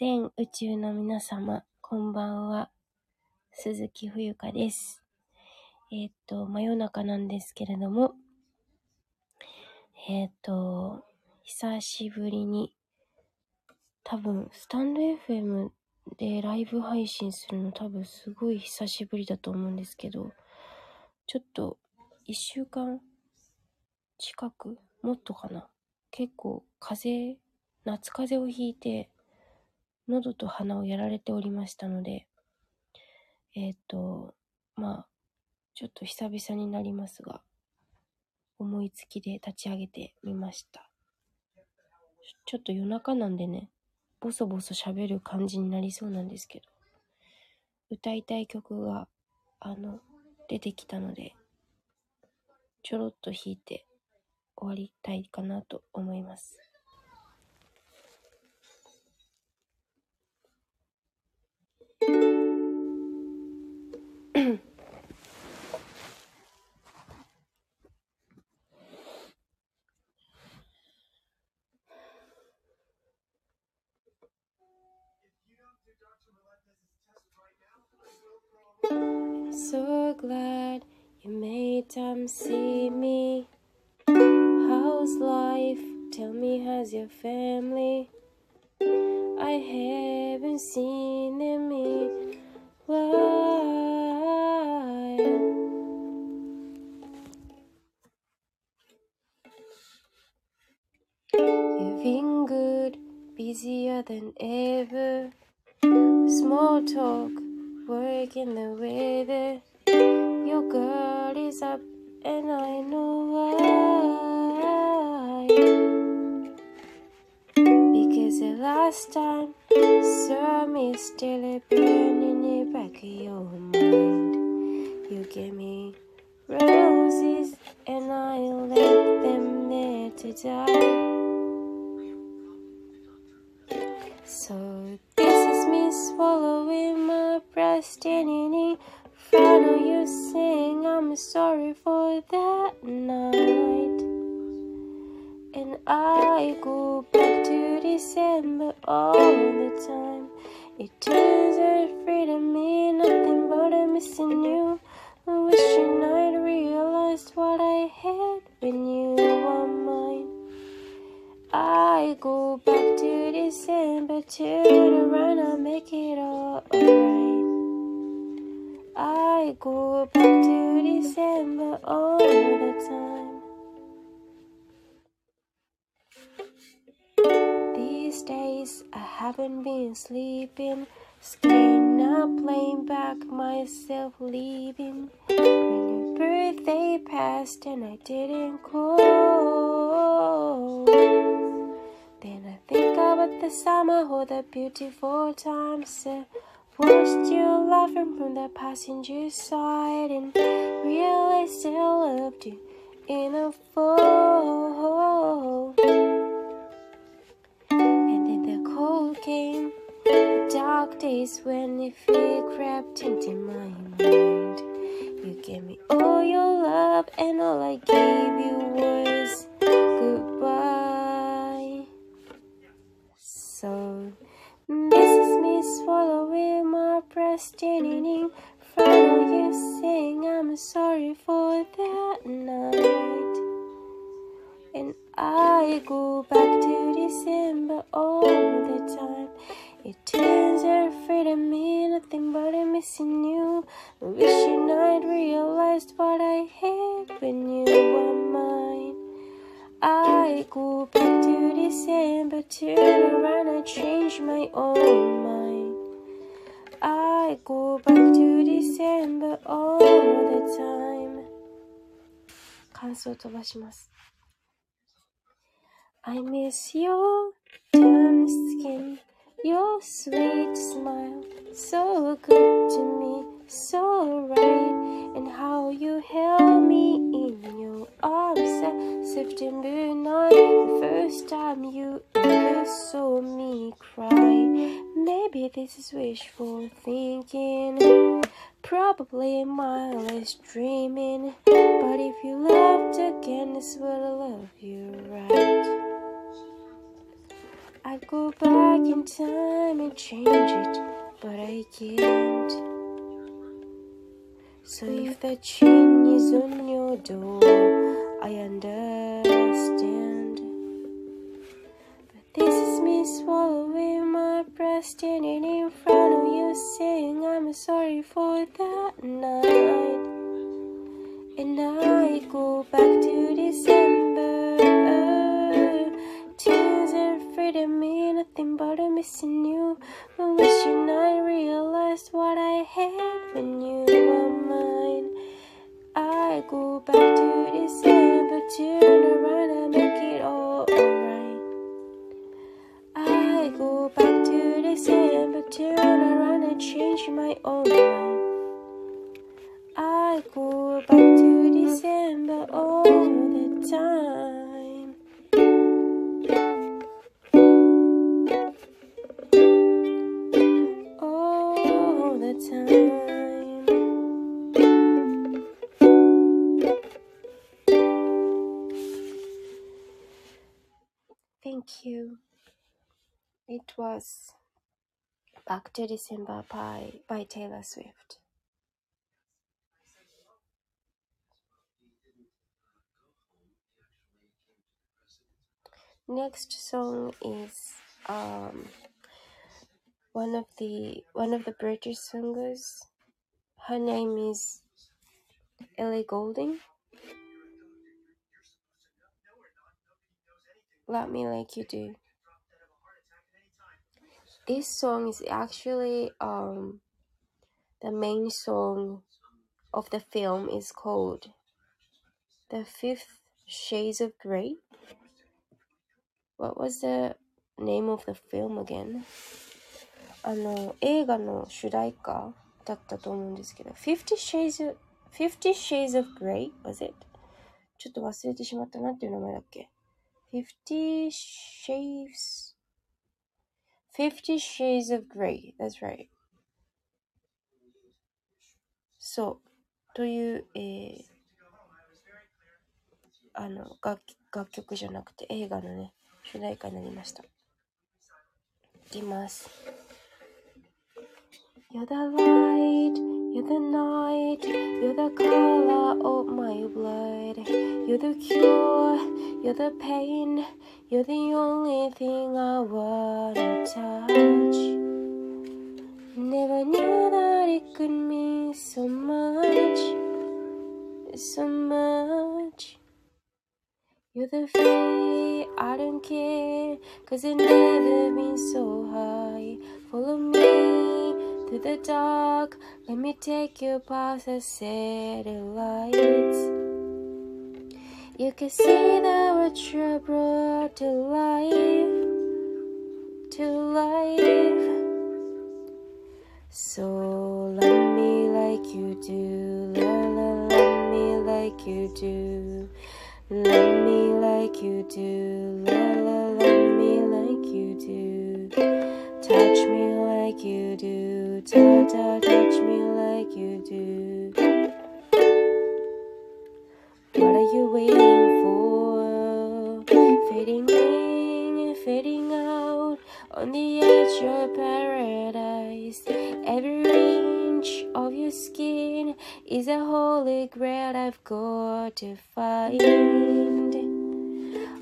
全宇宙の皆様、こんばんは。鈴木冬香です。えーっと、真夜中なんですけれども、えーっと、久しぶりに、多分、スタンド FM でライブ配信するの多分すごい久しぶりだと思うんですけど、ちょっと、一週間近くもっとかな結構、風、夏風邪をひいて、喉と鼻をやられておりましたので、えっ、と、まあ、ちょっと久々になりますが、思いつきで立ち上げてみました。ちょっと夜中なんでね、ボソボソ喋る感じになりそうなんですけど、歌いたい曲が、あの、出てきたので、ちょろっと弾いて終わりたいかなと思います。So glad you made time see me. How's life? Tell me, how's your family? I haven't seen them in while. You've been good, busier than ever. Small talk, work in the weather. Your girl is up, and I know why. Because the last time you saw me still a burn in the back of your mind. You gave me roses, and I left them there to die. So this is me swallowing my breast, in front of you, sing. I'm sorry for that night. And I go back to December all the time. It turns out freedom mean nothing but I'm missing you. I Wishing I'd realized what I had when you were mine. I go back to December to the run and make it all alright. I go back to December all the time. These days I haven't been sleeping, staying up, playing back myself, leaving. When your birthday passed and I didn't call. The summer, all the beautiful times. I watched you laughing from the passenger side and realized I loved you in a fall. And then the cold came, the dark days when the fear crept into my mind. You gave me all your love, and all I gave you was front of you, saying I'm sorry for that night. And I go back to December all the time. It turns out freedom mean nothing but I'm missing you. Wishing I'd realized what I had when you were mine. I go back to December, turn around and change my own mind. I go back to December all the time. 感想を飛ばします。I miss your tan skin, your sweet smile, so good to me, so right, how you held me in your arms that September night, the first time you ever saw me cry. Maybe this is wishful thinking, probably mindless dreaming, but if you loved again, this will love you right. I'd go back in time and change it, but I can't. So if the chain is on your door, I understand. But this is me swallowing my breast, standing in front of you, saying I'm sorry for that night. And I go back to December. Tears and freedom mean nothing but missing you. But wishing I realized what I had when you were mine. I go back to December, turn around and make it all alright. I go back to December, turn around and change my own mind. I go back to December all was Back to December by, by Taylor Swift. Next song is um one of the one of the British singers. Her name is Ellie Goulding. Love Me Like You Do This song is actually um the main song of the film is called The Fifth Shades of Grey. What was the name of the film again? あの、映画の主題歌だったと思うんですけど、Fifty Shades, Fifty Shades of Grey? Was it? ちょっと忘れてしまった。なんていう名前だっけ ?Fifty Shades, Fifty Shades of Grey. That's right. そう。という、えー、あの、楽楽曲じゃなくて映画のね、主題歌になりました。いきます。You're the light, you're the night, you're the color of my blood. You're the cure, you're the pain, you're the only thing I wanna touch. Never knew that it could mean so much, so much. You're the fate, I don't care, cause I've never been so high. Follow me through the dark, let me take you past the satellites. You can see the what you brought to life, to life. So love me like you do, la la, love me like you do. Love me like you do, holy grail I've got to find.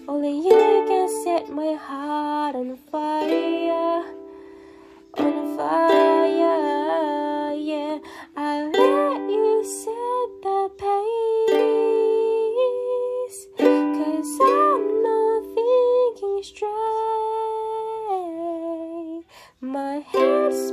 Only you can set my heart on fire, on fire. Yeah, I let you set the pace, cause I'm not thinking straight. My head's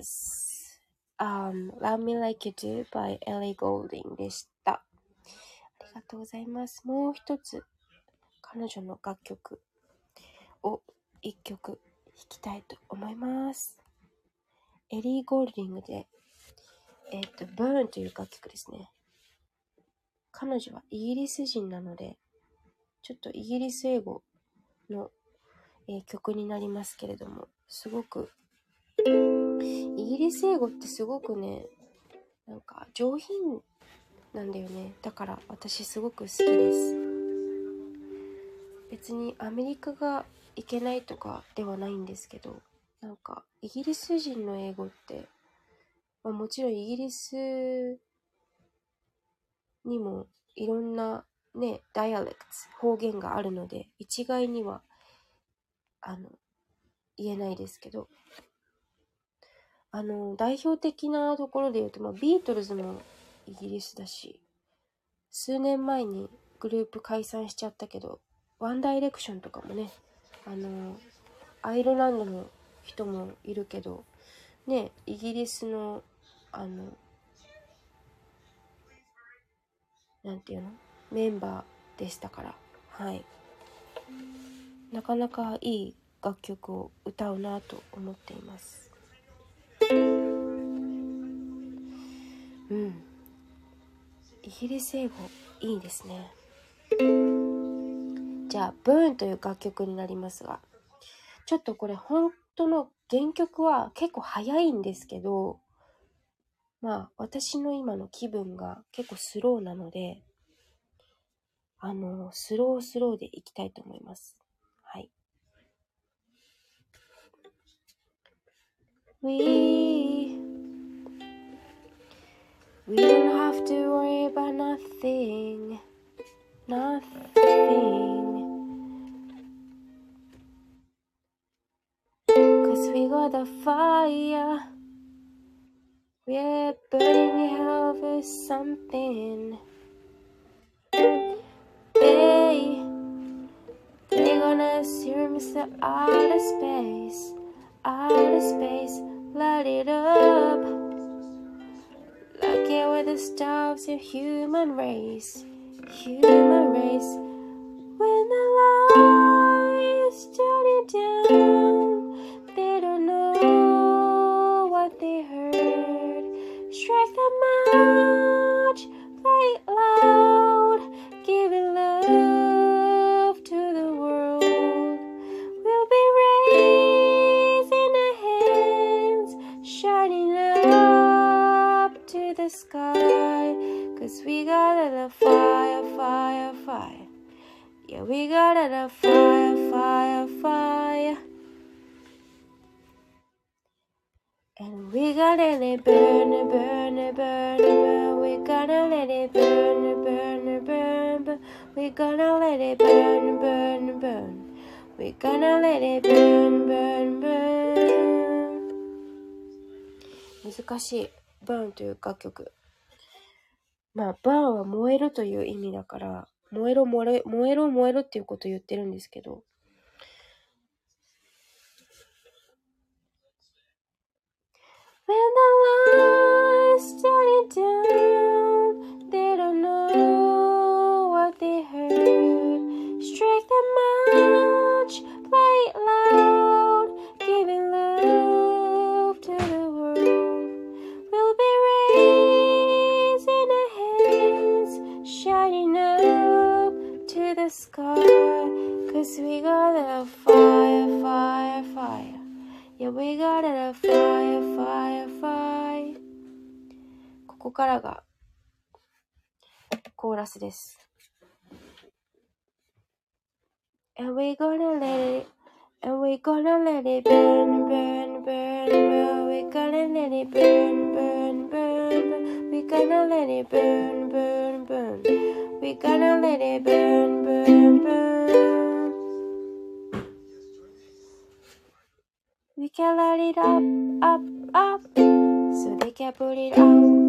was um, Love Me Like You Do by Ellie Goulding でした。ありがとうございます。もう一つ、彼女の楽曲を一曲弾きたいと思います。エリー・ゴールディングで、えっ、と、Burn という楽曲ですね。彼女はイギリス人なので、ちょっとイギリス英語の、えー曲になりますけれども、すごく、ギリス英語ってすごくね、なんか上品なんだよね。だから私すごく好きです。別にアメリカがいけないとかではないんですけど、なんかイギリス人の英語って、まあ、もちろんイギリスにもいろんなね、ダイアレクト、方言があるので、一概には、あの、言えないですけど、あの、代表的なところで言うと、まあ、ビートルズもイギリスだし、数年前にグループ解散しちゃったけど、ワンダイレクションとかもね、あの、アイルランドの人もいるけど、ね、イギリスの、あの、なんていうの？メンバーでしたから、はい。なかなかいい楽曲を歌うなと思っています。うん。イギリス英語いいですね。じゃあ、ブーンという楽曲になりますが、ちょっとこれ本当の原曲は結構早いんですけど、まあ私の今の気分が結構スローなので、あの、スロースローでいきたいと思います。はい。We We don't have to worry about nothing. Nothing. Cause we got the fire. We're burning hell for something. They They gonna assume it's the outer space. Outer space Light it up the stars of human race Human race. When the light is turning down They don't know what they heard. Strike the match, play it loud Giving love Cause we got a little fire, fire, fire Yeah, we got a little fire, fire, fire And we gotta let it burn, it burn, it burn, it burn. We gotta let it burn, it burn, it burn, burn. We gotta let it burn, burn, burn. We gotta let it burn, burn, burn. 難しい。burn という楽曲。 まあ、バーは燃えるという意味だから、燃えろ燃えろ、燃えろ燃えろっていうこと言ってるんですけど、ここからがコーラスです。And we gonna let it, and we gonna let it burn, burn, burn, burn. We gonna let it burn, burn, burn, burn. We gonna let it burn, burn, burn. We gonna let it burn, burn, burn. We can light it up, up, up. So they can put it out,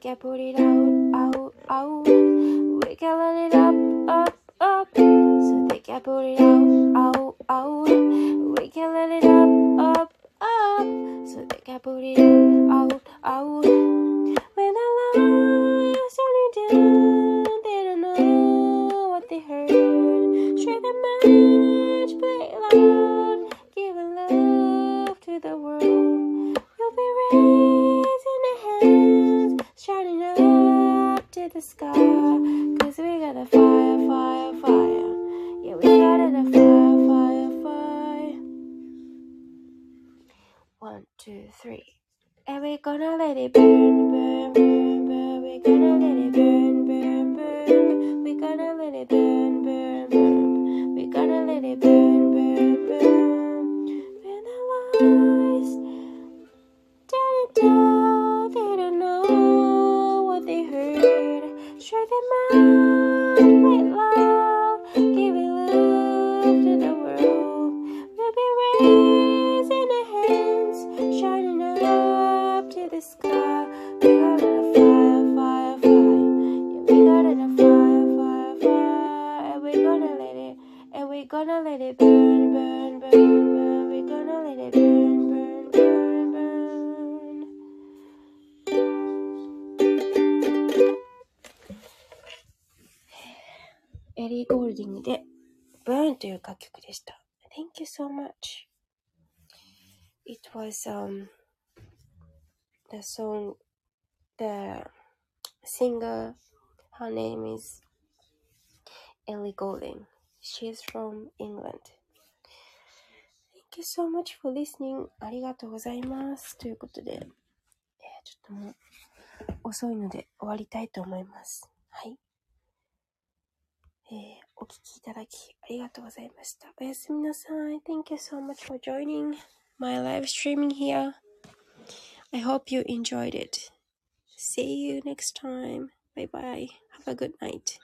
can put it out, out, out. We can light it up, up, up. So they can put it out, out, out. We can let it up, up, up. So they can put it out, out, out. Two, three. And we're gonna let it burn, burn, burn, burn. We're gonna let it burn, burn, burn. We're gonna let it burn, It was um the song the singer her name is Ellie Golding. She's from England. Thank you so much for listening. ありがとうございます。ということで、えーちょっともう遅いので終わりたいと思います。はい。えーお聞きいただきありがとうございました。おやすみなさい。Thank you so much for joining my live streaming here. I hope you enjoyed it. See you next time. Bye bye. Have a good night.